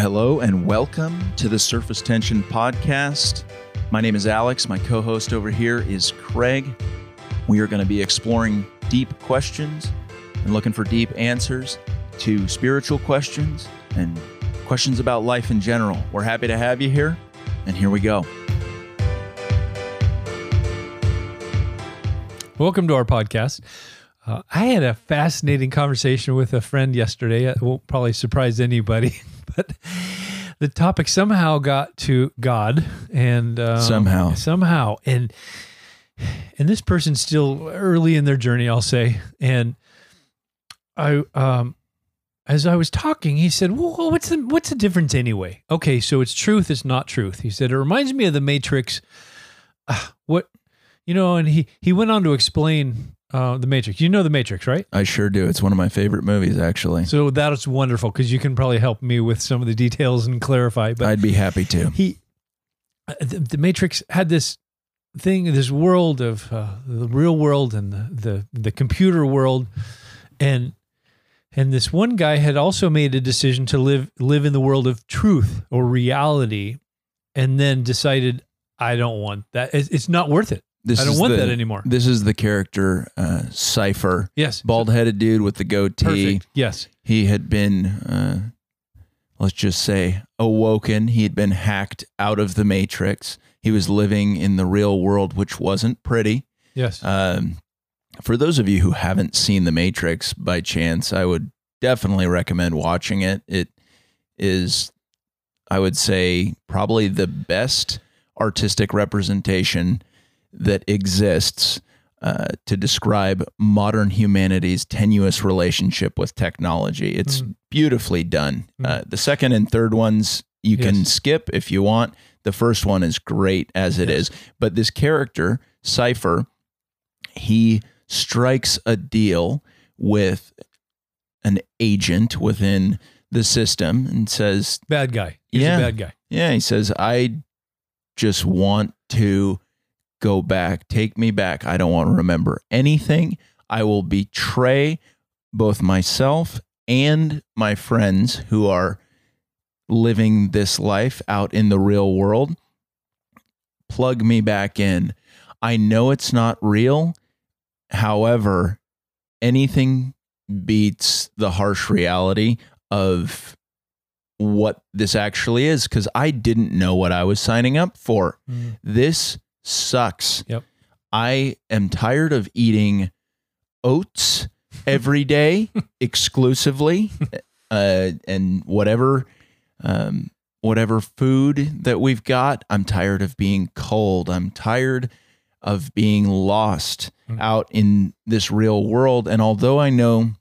Hello and welcome to the Surface Tension Podcast. My name is Alex. My co host over here is Craig. We are going to be exploring deep questions and looking for deep answers to spiritual questions and questions about life in general. We're happy to have you here, and here we go. Welcome to our podcast. Uh, I had a fascinating conversation with a friend yesterday. It won't probably surprise anybody, but the topic somehow got to God and um, Somehow. somehow, and and this person's still early in their journey, I'll say. And I, um, as I was talking, he said, "Well, what's the what's the difference anyway?" Okay, so it's truth, it's not truth. He said it reminds me of the Matrix. Uh, what you know, and he he went on to explain uh, the Matrix. You know the Matrix, right? I sure do. It's one of my favorite movies, actually. So that is wonderful because you can probably help me with some of the details and clarify. But I'd be happy to. he, uh, the, the Matrix had this thing, this world of uh, the real world and the, the the computer world, and and this one guy had also made a decision to live live in the world of truth or reality, and then decided I don't want that. It's, it's not worth it. This I don't want the- that anymore. This is the character uh, Cypher, Yes, bald headed dude with the goatee. perfect. Yes, he had been uh, let's just say awoken he had been hacked out of the matrix he was living in the real world which wasn't pretty yes. um, for those of you who haven't seen the matrix by chance i would definitely recommend watching it it is i would say probably the best artistic representation that exists uh, to describe modern humanity's tenuous relationship with technology. It's Mm. beautifully done. Mm. Uh, the second and third ones you can skip if you want. The first one is great as it is, Yes. but this character Cypher, he strikes a deal with an agent within the system and says, bad guy. He's Yeah. a bad guy. yeah, he says, I just want to go back. Take me back. I don't want to remember anything. I will betray both myself and my friends who are living this life out in the real world. Plug me back in. I know it's not real. However, anything beats the harsh reality of what this actually is because I didn't know what I was signing up for. Mm. This sucks. Yep. I am tired of eating oats every day exclusively uh, and whatever um, whatever food that we've got. I'm tired of being cold. I'm tired of being lost Mm. out in this real world. And although I know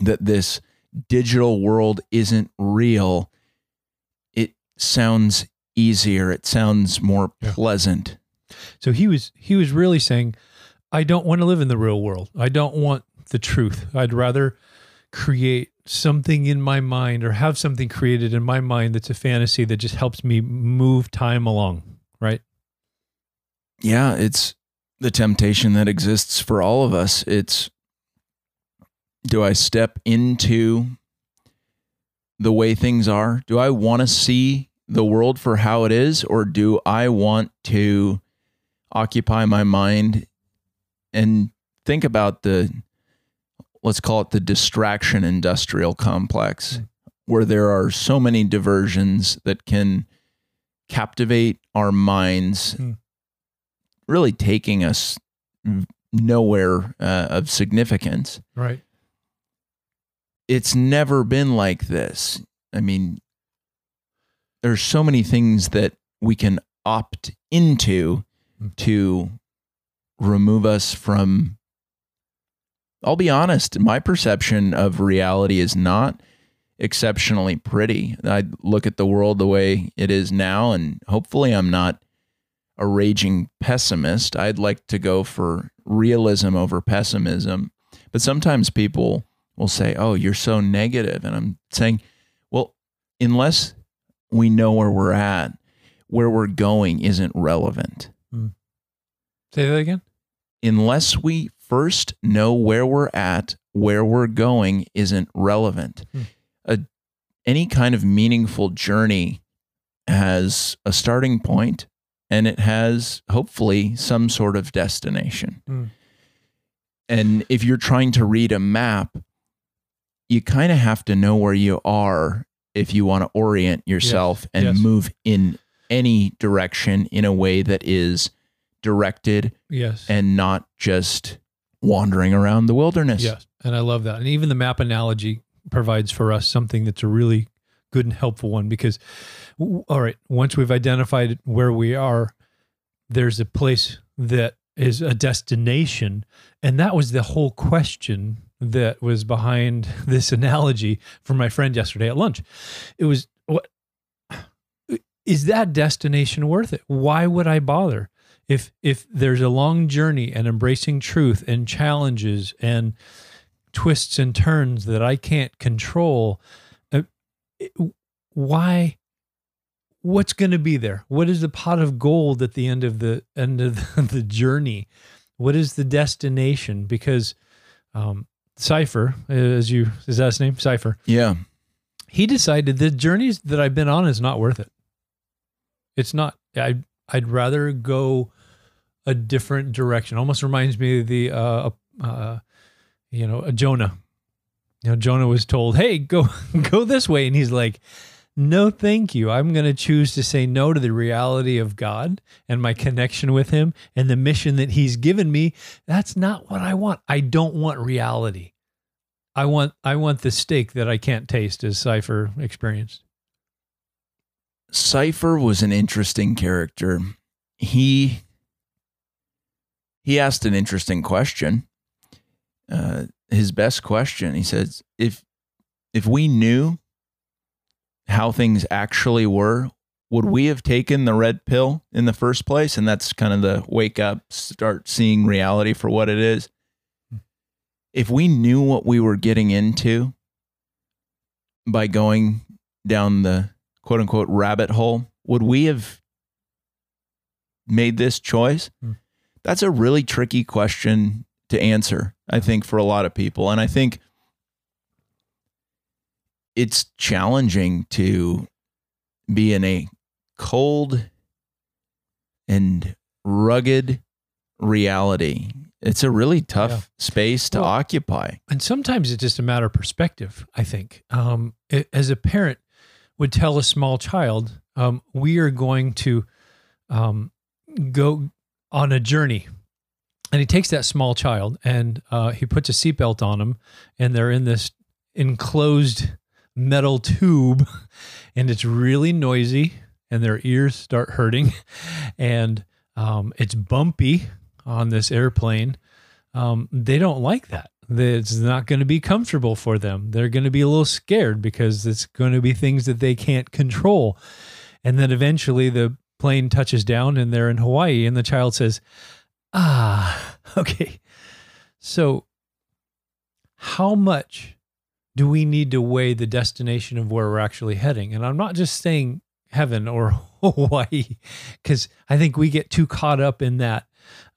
that this digital world isn't real, it sounds easier. It sounds more Yeah. pleasant. So he was he was really saying, I don't want to live in the real world. I don't want the truth. I'd rather create something in my mind or have something created in my mind that's a fantasy that just helps me move time along. Right? Yeah, it's the temptation that exists for all of us. It's do I step into the way things are? Do I want to see the world for how it is, or do I want to occupy my mind and think about the, let's call it the distraction industrial complex, Mm. where there are so many diversions that can captivate our minds, Mm. really taking us nowhere uh, of significance Right. it's never been like this. I mean, there's so many things that we can opt into. To remove us from. I'll be honest, my perception of reality is not exceptionally pretty. I look at the world the way it is now, and hopefully, I'm not a raging pessimist. I'd like to go for realism over pessimism. But sometimes people will say, "Oh, you're so negative," and I'm saying, "Well, unless we know where we're at, where we're going isn't relevant. Say that again. Unless we first know where we're at, where we're going isn't relevant. Hmm. A any kind of meaningful journey has a starting point and it has hopefully some sort of destination. Mm. And if you're trying to read a map, you kind of have to know where you are if you want to orient yourself and yes. move in any direction in a way that is directed Yes. and not just wandering around the wilderness. Yes, and I love that. And even the map analogy provides for us something that's a really good and helpful one because, all right, once we've identified where we are, there's a place that is a destination. And that was the whole question that was behind this analogy from my friend yesterday at lunch. It was, what is that destination worth it? Why would I bother? If if there's a long journey and embracing truth and challenges and twists and turns that I can't control, uh, why? What's going to be there? What is the pot of gold at the end of the end of the, the journey? What is the destination? Because um, Cypher, as you is that his name? Cypher Yeah. he decided the journeys that I've been on is not worth it. It's not. I I'd rather go a different direction. Almost reminds me of the uh, uh you know a Jonah. You know Jonah was told, "Hey, go go this way," and he's like, "No, thank you. I'm going to choose to say no to the reality of God and my connection with Him and the mission that He's given me. That's not what I want. I don't want reality." I want I want the steak that I can't taste, as Cypher experienced. Cypher was an interesting character. He he asked an interesting question. Uh, his best question. He says, "If if we knew how things actually were, would we have taken the red pill in the first place?" And that's kind of the wake up, start seeing reality for what it is. If we knew what we were getting into by going down the quote unquote rabbit hole, would we have made this choice? Hmm. That's a really tricky question to answer, I think, for a lot of people. And I think it's challenging to be in a cold and rugged reality. It's a really tough Yeah. space to Well, occupy. And sometimes it's just a matter of perspective. I think, um, it, as a parent would tell a small child, um, we are going to um, go on a journey. And he takes that small child and uh, he puts a seatbelt on him, and they're in this enclosed metal tube, and it's really noisy, and their ears start hurting, and um, it's bumpy on this airplane. Um, they don't like that. It's not going to be comfortable for them. They're going to be a little scared because it's going to be things that they can't control. And then eventually the plane touches down and they're in Hawaii, and the child says, Ah, okay. So, how much do we need to weigh the destination of where we're actually heading? And I'm not just saying heaven or Hawaii, because I think we get too caught up in that.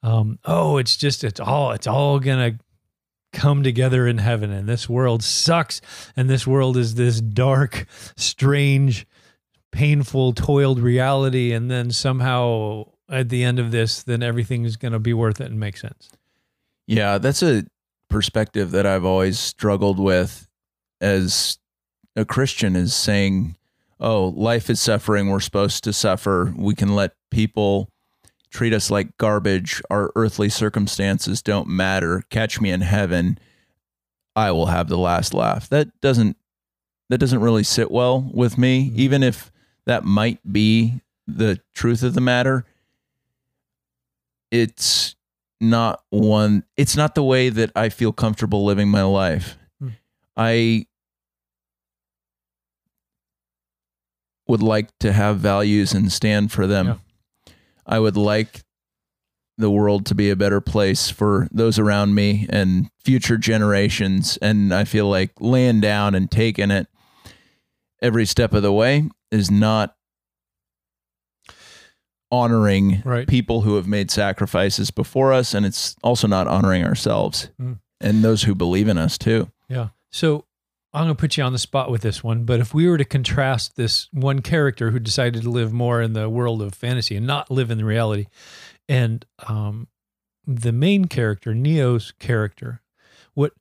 Um, oh, it's just it's all it's all gonna come together in heaven, and this world sucks, and this world is this dark, strange, painful, toiled reality, and then somehow at the end of this, then everything's gonna be worth it and make sense. Yeah, that's a perspective that I've always struggled with as a Christian is saying, oh, life is suffering. We're supposed to suffer. We can let people treat us like garbage. Our earthly circumstances don't matter. Catch me in heaven. I will have the last laugh. That doesn't that doesn't really sit well with me, Mhm. even if that might be the truth of the matter. It's not one it's not the way that I feel comfortable living my life. Hmm. I would like to have values and stand for them. Yeah. I would like the world to be a better place for those around me and future generations. And I feel like laying down and taking it every step of the way is not honoring Right. people who have made sacrifices before us. And it's also not honoring ourselves Mm. and those who believe in us too. Yeah. So I'm going to put you on the spot with this one, but if we were to contrast this one character who decided to live more in the world of fantasy and not live in the reality, and um, the main character, Neo's character, what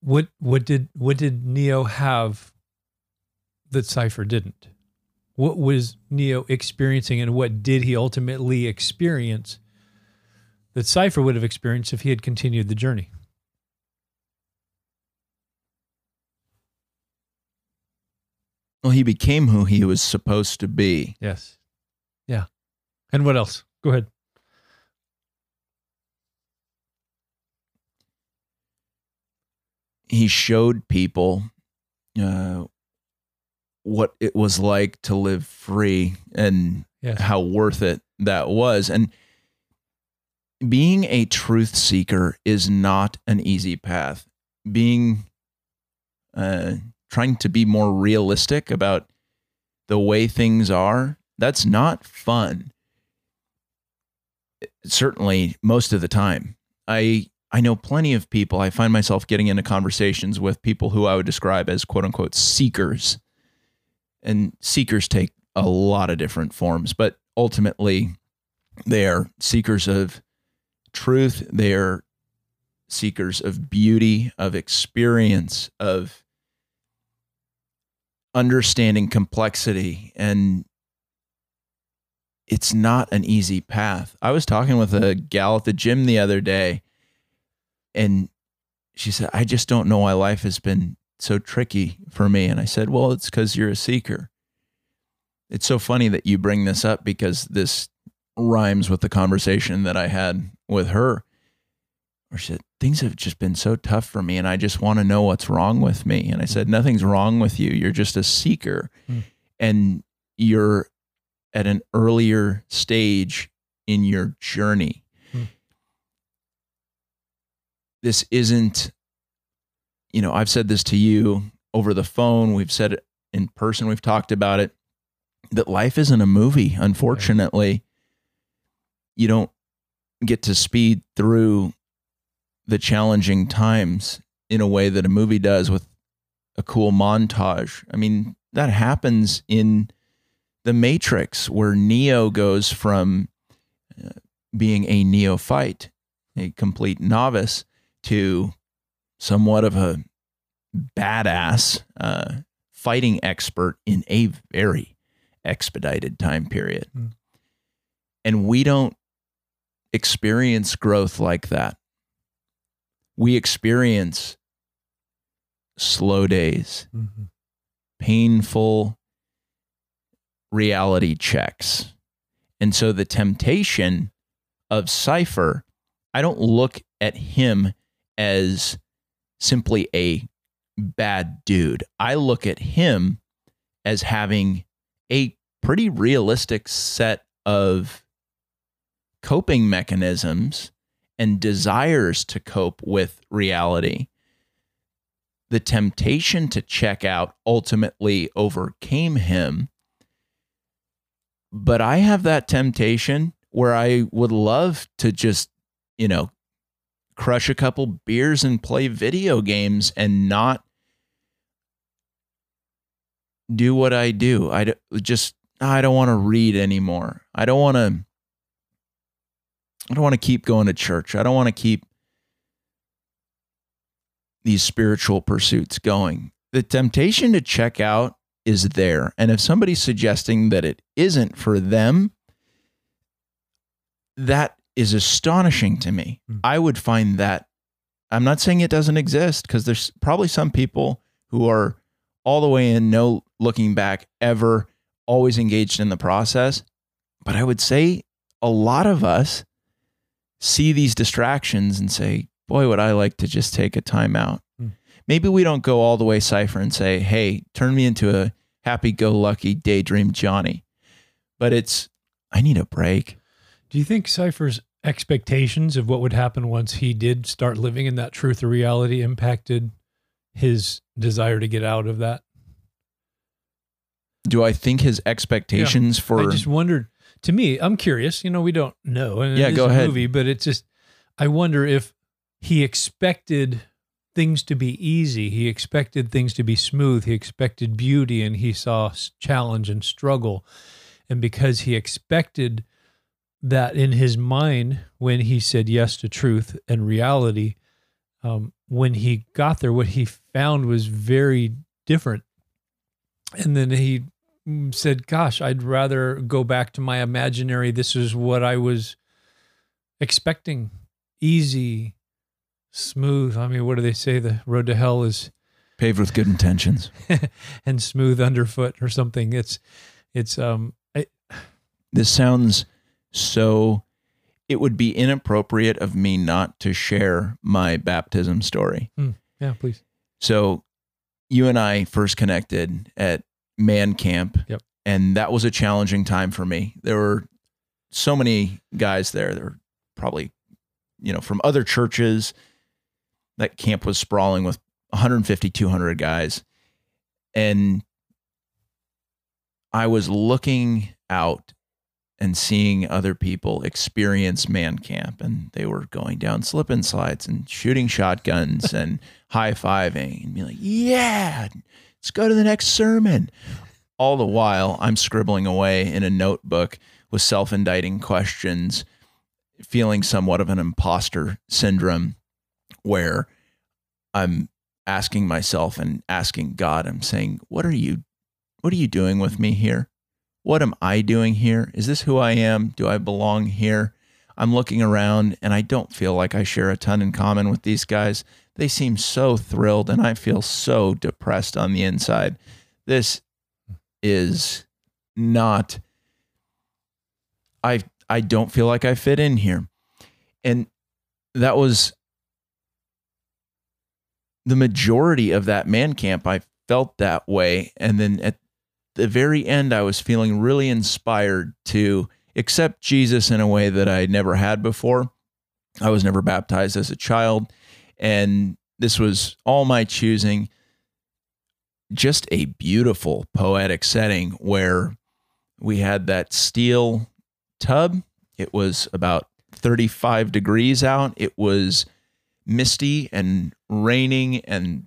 what what did what did Neo have that Cypher didn't? What was Neo experiencing, and what did he ultimately experience that Cypher would have experienced if he had continued the journey? Well, he became who he was supposed to be. Yes. Yeah. And what else? Go ahead. He showed people uh, what it was like to live free and Yes. how worth it that was. And being a truth seeker is not an easy path. Being, uh, trying to be more realistic about the way things are, that's not fun. Certainly, most of the time. I I know plenty of people. I find myself getting into conversations with people who I would describe as quote unquote seekers. And seekers take a lot of different forms, but ultimately they are seekers of truth, they are seekers of beauty, of experience, of understanding complexity and it's not an easy path. I was talking with a gal at the gym the other day and she said, I just don't know why life has been so tricky for me. And I said, Well, it's because you're a seeker. It's so funny that you bring this up because this rhymes with the conversation that I had with her. Or she said, Things have just been so tough for me, and I just want to know what's wrong with me. And I said, Nothing's wrong with you. You're just a seeker. Hmm. And you're at an earlier stage in your journey. Hmm. This isn't, you know, I've said this to you over the phone, we've said it in person, we've talked about it, that life isn't a movie, unfortunately. You don't get to speed through the challenging times in a way that a movie does with a cool montage. I mean, that happens in the Matrix, where Neo goes from uh, being a neophyte, a complete novice, to somewhat of a badass uh, fighting expert in a very expedited time period. Mm. And we don't experience growth like that. We experience slow days, Mm-hmm. painful reality checks. And so the temptation of Cypher, I don't look at him as simply a bad dude. I look at him as having a pretty realistic set of coping mechanisms and desires to cope with reality. The temptation to check out ultimately overcame him. But I have that temptation where I would love to just, you know, crush a couple beers and play video games and not do what I do. I just I don't want to read anymore. I don't want to I don't want to keep going to church. I don't want to keep these spiritual pursuits going. The temptation to check out is there. And if somebody's suggesting that it isn't for them, that is astonishing to me. Hmm. I would find that I'm not saying it doesn't exist because there's probably some people who are all the way in, no looking back ever, always engaged in the process. But I would say a lot of us see these distractions and say, boy, would I like to just take a time out. Hmm. Maybe we don't go all the way Cypher and say, hey, turn me into a happy go lucky daydream Johnny. But it's, I need a break. Do you think Cypher's expectations of what would happen once he did start living in that truth or reality impacted his desire to get out of that? Do I think his expectations for I just wondered. To me, I'm curious. You know, we don't know. And Yeah, go a ahead. Movie, but it's just, I wonder if he expected things to be easy. He expected things to be smooth. He expected beauty and he saw challenge and struggle. And because he expected that in his mind, when he said yes to truth and reality, um, when he got there, what he found was very different. And then he mm, said, Gosh, I'd rather go back to my imaginary. This is what I was expecting easy, smooth. I mean, what do they say? The road to hell is Paved with good intentions. and smooth underfoot or something. It's, it's, um, I, This sounds so. It would be inappropriate of me not to share my baptism story. Hmm. yeah, please. So, you and I first connected at man camp. Yep. And that was a challenging time for me. There were so many guys there. There were probably, you know, from other churches. That camp was sprawling with 150, 200 guys. And I was looking out and seeing other people experience man camp and they were going down slip and slides and shooting shotguns and high-fiving and being like yeah let's go to the next sermon. All the while i'm scribbling away in a notebook with self-indicting questions feeling somewhat of an imposter syndrome where i'm asking myself and asking god i'm saying what are you what are you doing with me here what am I doing here? Is this who I am? Do I belong here? I'm looking around and I don't feel like I share a ton in common with these guys. They seem so thrilled and I feel so depressed on the inside. This is not I I don't feel like I fit in here. And that was the majority of that man camp I felt that way and then at the very end, I was feeling really inspired to accept Jesus in a way that I never had before. I was never baptized as a child, and this was all my choosing. Just a beautiful poetic setting where we had that steel tub. It was about 35 degrees out. It was misty and raining, and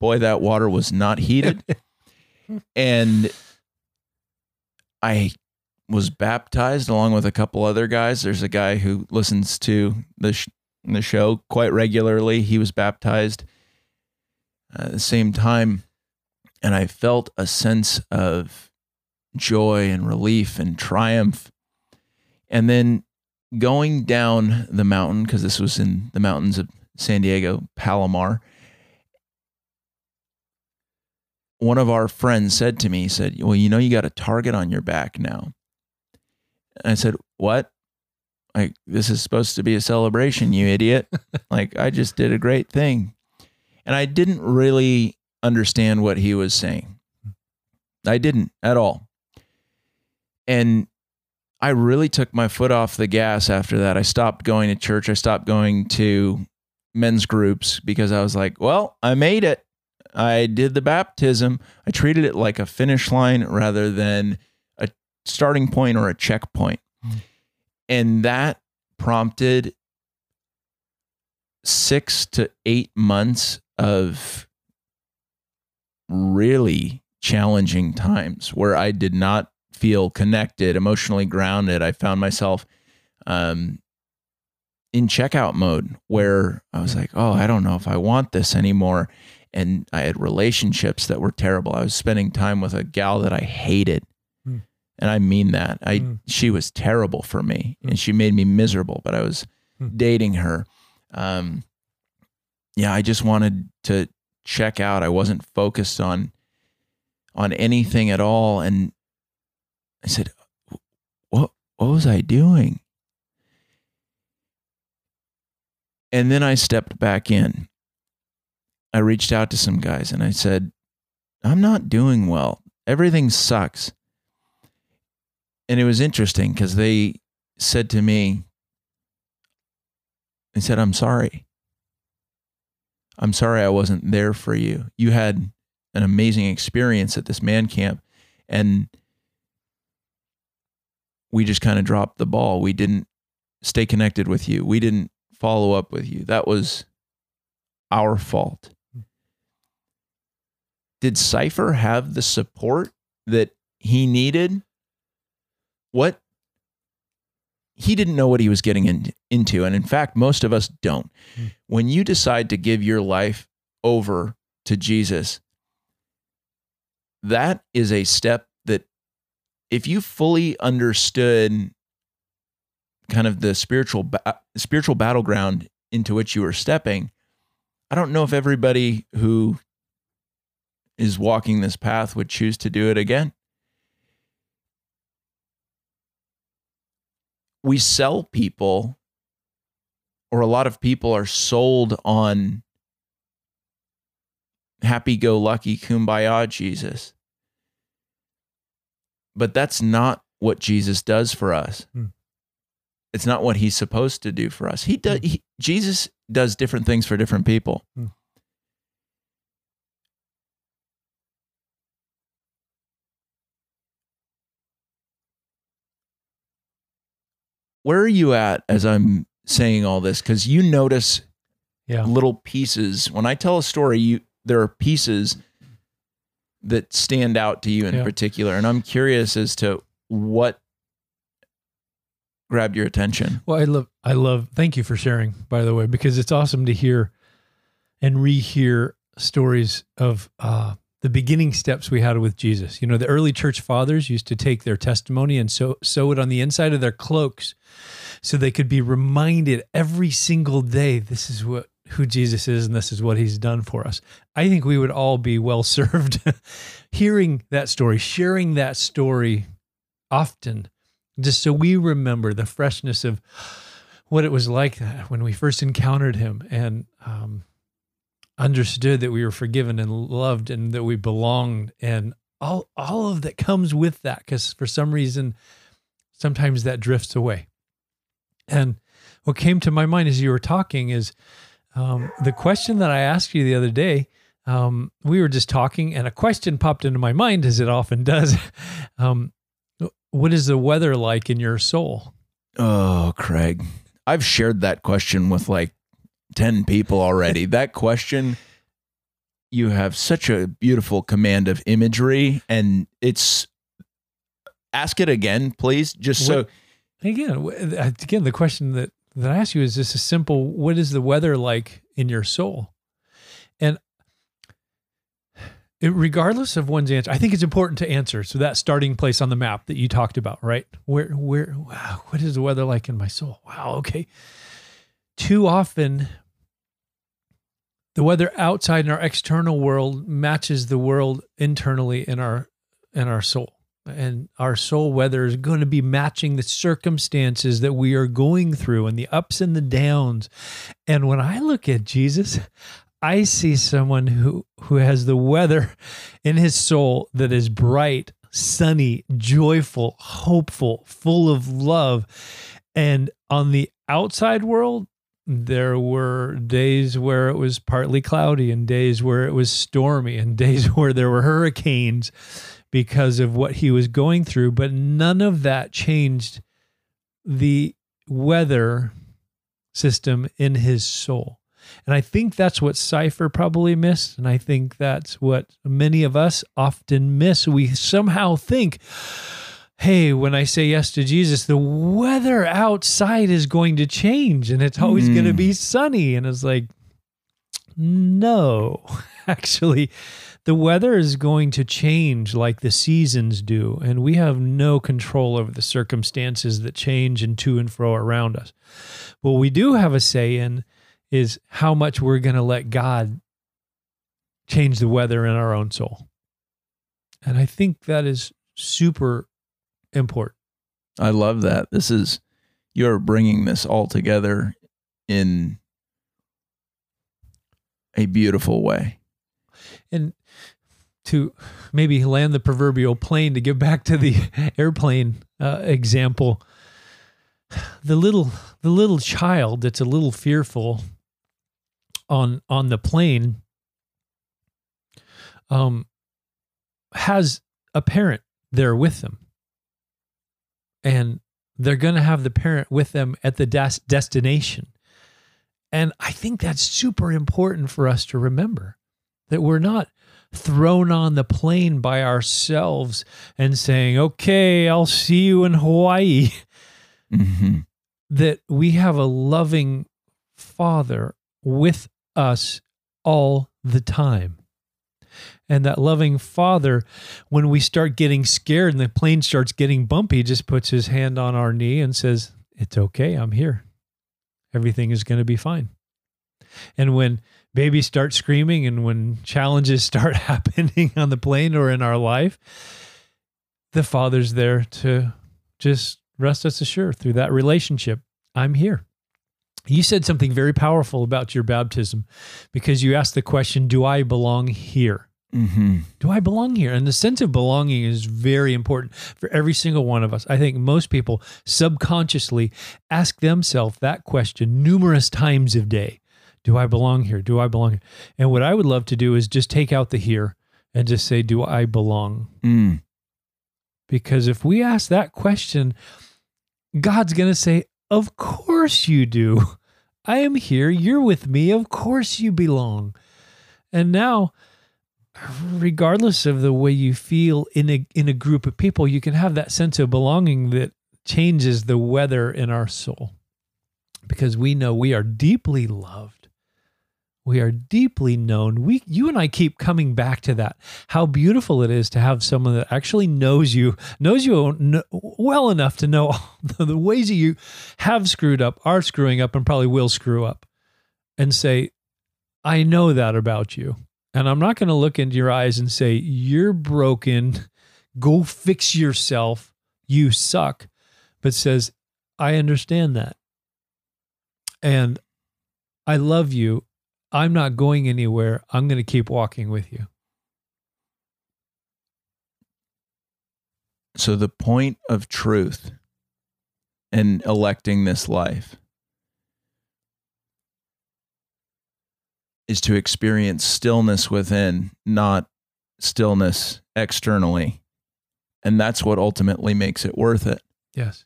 boy, that water was not heated and I was baptized along with a couple other guys. There's a guy who listens to the sh- the show quite regularly. He was baptized uh, at the same time, and I felt a sense of joy and relief and triumph. And then going down the mountain because this was in the mountains of San Diego, Palomar one of our friends said to me, he said, Well, you know, you got a target on your back now. And I said, What? Like, this is supposed to be a celebration, you idiot. like, I just did a great thing. And I didn't really understand what he was saying. I didn't at all. And I really took my foot off the gas after that. I stopped going to church. I stopped going to men's groups because I was like, well, I made it. I did the baptism. I treated it like a finish line rather than a starting point or a checkpoint. Mm. And that prompted six to eight months of really challenging times where I did not feel connected, emotionally grounded. I found myself um, in checkout mode where I was like, oh, I don't know if I want this anymore and I had relationships that were terrible. I was spending time with a gal that I hated. Hmm. And I mean that. I Hmm. she was terrible for me Hmm. and she made me miserable, but I was Hmm. dating her. Um yeah, I just wanted to check out. I wasn't focused on on anything at all and I said, "What what was I doing?" And then I stepped back in I reached out to some guys and I said, I'm not doing well. Everything sucks. And it was interesting because they said to me, they said, I'm sorry. I'm sorry I wasn't there for you. You had an amazing experience at this man camp and we just kind of dropped the ball. We didn't stay connected with you. We didn't follow up with you. That was our fault. Did Cypher have the support that he needed? What he didn't know what he was getting in, into. And in fact, most of us don't. Hmm. When you decide to give your life over to Jesus, that is a step that if you fully understood kind of the spiritual ba- spiritual battleground into which you were stepping, I don't know if everybody who is walking this path would choose to do it again. We sell people, or a lot of people are sold on happy go lucky kumbaya Jesus. But that's not what Jesus does for us. Hmm. It's not what he's supposed to do for us. He does he, Jesus does different things for different people. Hmm. Where are you at as I'm saying all this? Because you notice Yeah. little pieces. When I tell a story, you there are pieces that stand out to you in Yeah. particular, and I'm curious as to what grabbed your attention. Well, I love, I love, thank you for sharing, by the way, because it's awesome to hear and rehear stories of uh, the beginning steps we had with Jesus. You know, the early church fathers used to take their testimony and sew, sew it on the inside of their cloaks so they could be reminded every single day this is what who Jesus is and this is what he's done for us. I think we would all be well served hearing that story, sharing that story often just so we remember the freshness of what it was like when we first encountered him and um, understood that we were forgiven and loved and that we belonged. And all all of that comes with that because for some reason sometimes that drifts away. And what came to my mind as you were talking is um, the question that i asked you the other day um, we were just talking and a question popped into my mind as it often does. Um, what is the weather like in your soul? Oh, Craig, I've shared that question with like 10 people already. that question, you have such a beautiful command of imagery, and it's ask it again, please. Just so What- again again the question that that i ask you is just a simple what is the weather like in your soul? And it, regardless of one's answer i think it's important to answer. So that starting place on the map that you talked about right? Where where wow what is the weather like in my soul? Wow okay. Too often the weather outside in our external world matches the world internally in our in our soul. And our soul weather is going to be matching the circumstances that we are going through and the ups and the downs. And when i look at jesus i see someone who who has the weather in his soul that is bright sunny joyful hopeful full of love. And on the outside world there were days where it was partly cloudy and days where it was stormy and days where there were hurricanes because of what he was going through, but none of that changed the weather system in his soul. And I think that's what Cypher probably missed. And I think that's what many of us often miss. We somehow think, hey, when I say yes to Jesus, the weather outside is going to change and it's always Mm. going to be sunny. And it's like, no, actually, the weather is going to change like the seasons do. And we have no control over the circumstances that change and to and fro around us. What we do have a say in is how much we're going to let God change the weather in our own soul. And I think that is super important. I love that. This is, you're bringing this all together in a beautiful way. And to maybe land the proverbial plane to get back to the airplane uh, example, the little the little child that's a little fearful on on the plane um has a parent there with them and they're going to have the parent with them at the des- destination And I think that's super important for us to remember that we're not thrown on the plane by ourselves and saying, okay, I'll see you in Hawaii. hmm That we have a loving father with us all the time. And that loving father, when we start getting scared and the plane starts getting bumpy, just puts his hand on our knee and says, It's okay, I'm here. Everything is going to be fine. And when babies start screaming and when challenges start happening on the plane or in our life, the father's there to just rest us assured through that relationship. I'm here. You said something very powerful about your baptism because you asked the question, Do I belong here? hmm Do I belong here? And the sense of belonging is very important for every single one of us. I think most people subconsciously ask themselves that question numerous times a day Do I belong here? Do I belong here? And what I would love to do is just take out the here and just say, Do I belong? Mm. Because if we ask that question, God's going to say, Of course you do. I am here. You're with me. Of course you belong. And now, regardless of the way you feel in a in a group of people, you can have that sense of belonging that changes the weather in our soul. Because we know we are deeply loved. We are deeply known. We you and I keep coming back to that. How beautiful it is to have someone that actually knows you, knows you well enough to know the, the ways that you have screwed up, are screwing up and probably will screw up. And say, I know that about you. And I'm not going to look into your eyes and say, You're broken. Go fix yourself. You suck. But says, I understand that. And I love you. I'm not going anywhere. I'm going to keep walking with you. So the point of truth in electing this life is to experience stillness within, not stillness externally. And that's what ultimately makes it worth it. Yes.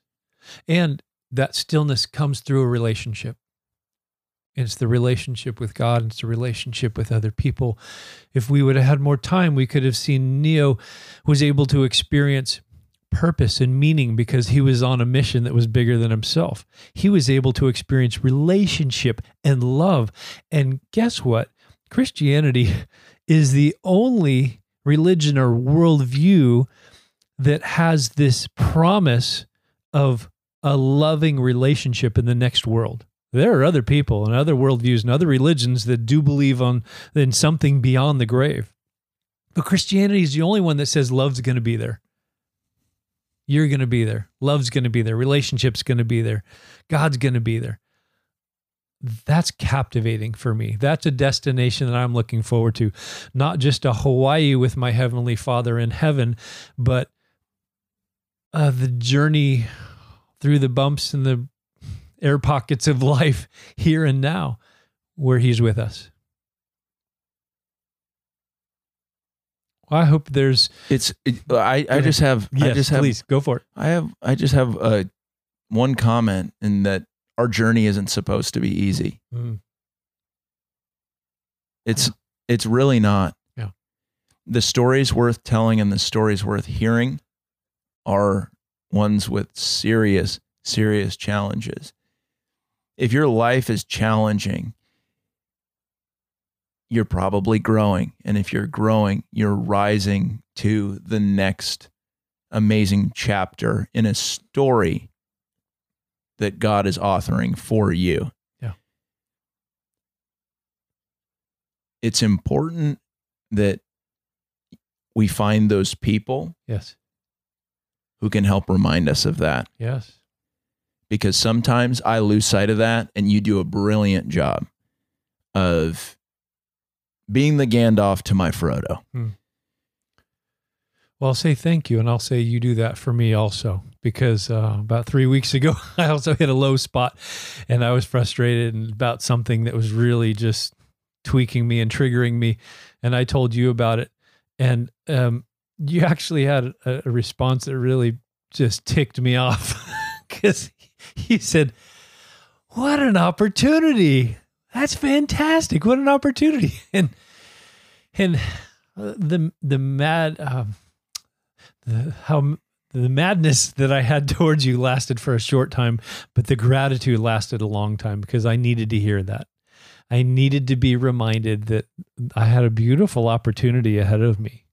And that stillness comes through a relationship. It's the relationship with God, it's the relationship with other people. If we would have had more time, we could have seen Neo was able to experience purpose and meaning because he was on a mission that was bigger than himself. He was able to experience relationship and love. And guess what? Christianity is the only religion or worldview that has this promise of a loving relationship in the next world. There are other people and other worldviews and other religions that do believe on in something beyond the grave. But Christianity is the only one that says love's going to be there. You're going to be there. Love's going to be there. Relationship's going to be there. God's going to be there. That's captivating for me. That's a destination that I'm looking forward to. Not just a Hawaii with my Heavenly Father in heaven, but uh, the journey through the bumps and the air pockets of life here and now where He's with us. I hope there's. It's it, I, I just have I Yes, just have please go for it. I have I just have uh, one comment in that our journey isn't supposed to be easy. Mm, It's it's really not. Yeah. The stories worth telling and the stories worth hearing are ones with serious serious challenges. If your life is challenging, you're probably growing and if you're growing, you're rising to the next amazing chapter in a story that God is authoring for you. Yeah. It's important that we find those people Yes. who can help remind us of that Yes. Because sometimes I lose sight of that and you do a brilliant job of being the Gandalf to my Frodo. Well, I'll say thank you, and I'll say you do that for me also. Because uh, about three weeks ago, I also hit a low spot, and I was frustrated about something that was really just tweaking me and triggering me. And I told you about it, and um, you actually had a, a response that really just ticked me off because he said, "What an opportunity! That's fantastic. What an opportunity. And and uh, the the mad um, the how the madness that I had towards you lasted for a short time, but the gratitude lasted a long time because I needed to hear that. I needed to be reminded that I had a beautiful opportunity ahead of me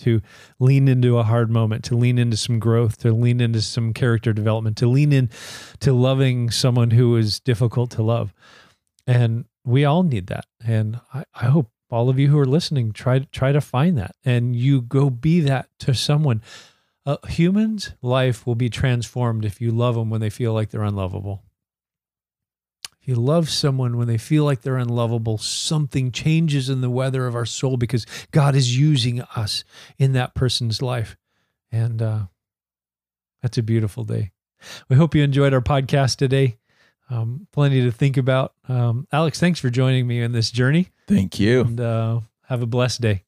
to lean into a hard moment, to lean into some growth, to lean into some character development, to lean in to loving someone who is difficult to love. And we all need that. And I, I hope all of you who are listening try try to find that and you go be that to someone a human's life will be transformed if you love them when they feel like they're unlovable if you love someone when they feel like they're unlovable something changes in the weather of our soul because god is using us in that person's life and uh, that's a beautiful day we hope you enjoyed our podcast today um, plenty to think about. Um, Alex, thanks for joining me in this journey. Thank you. And uh, have a blessed day.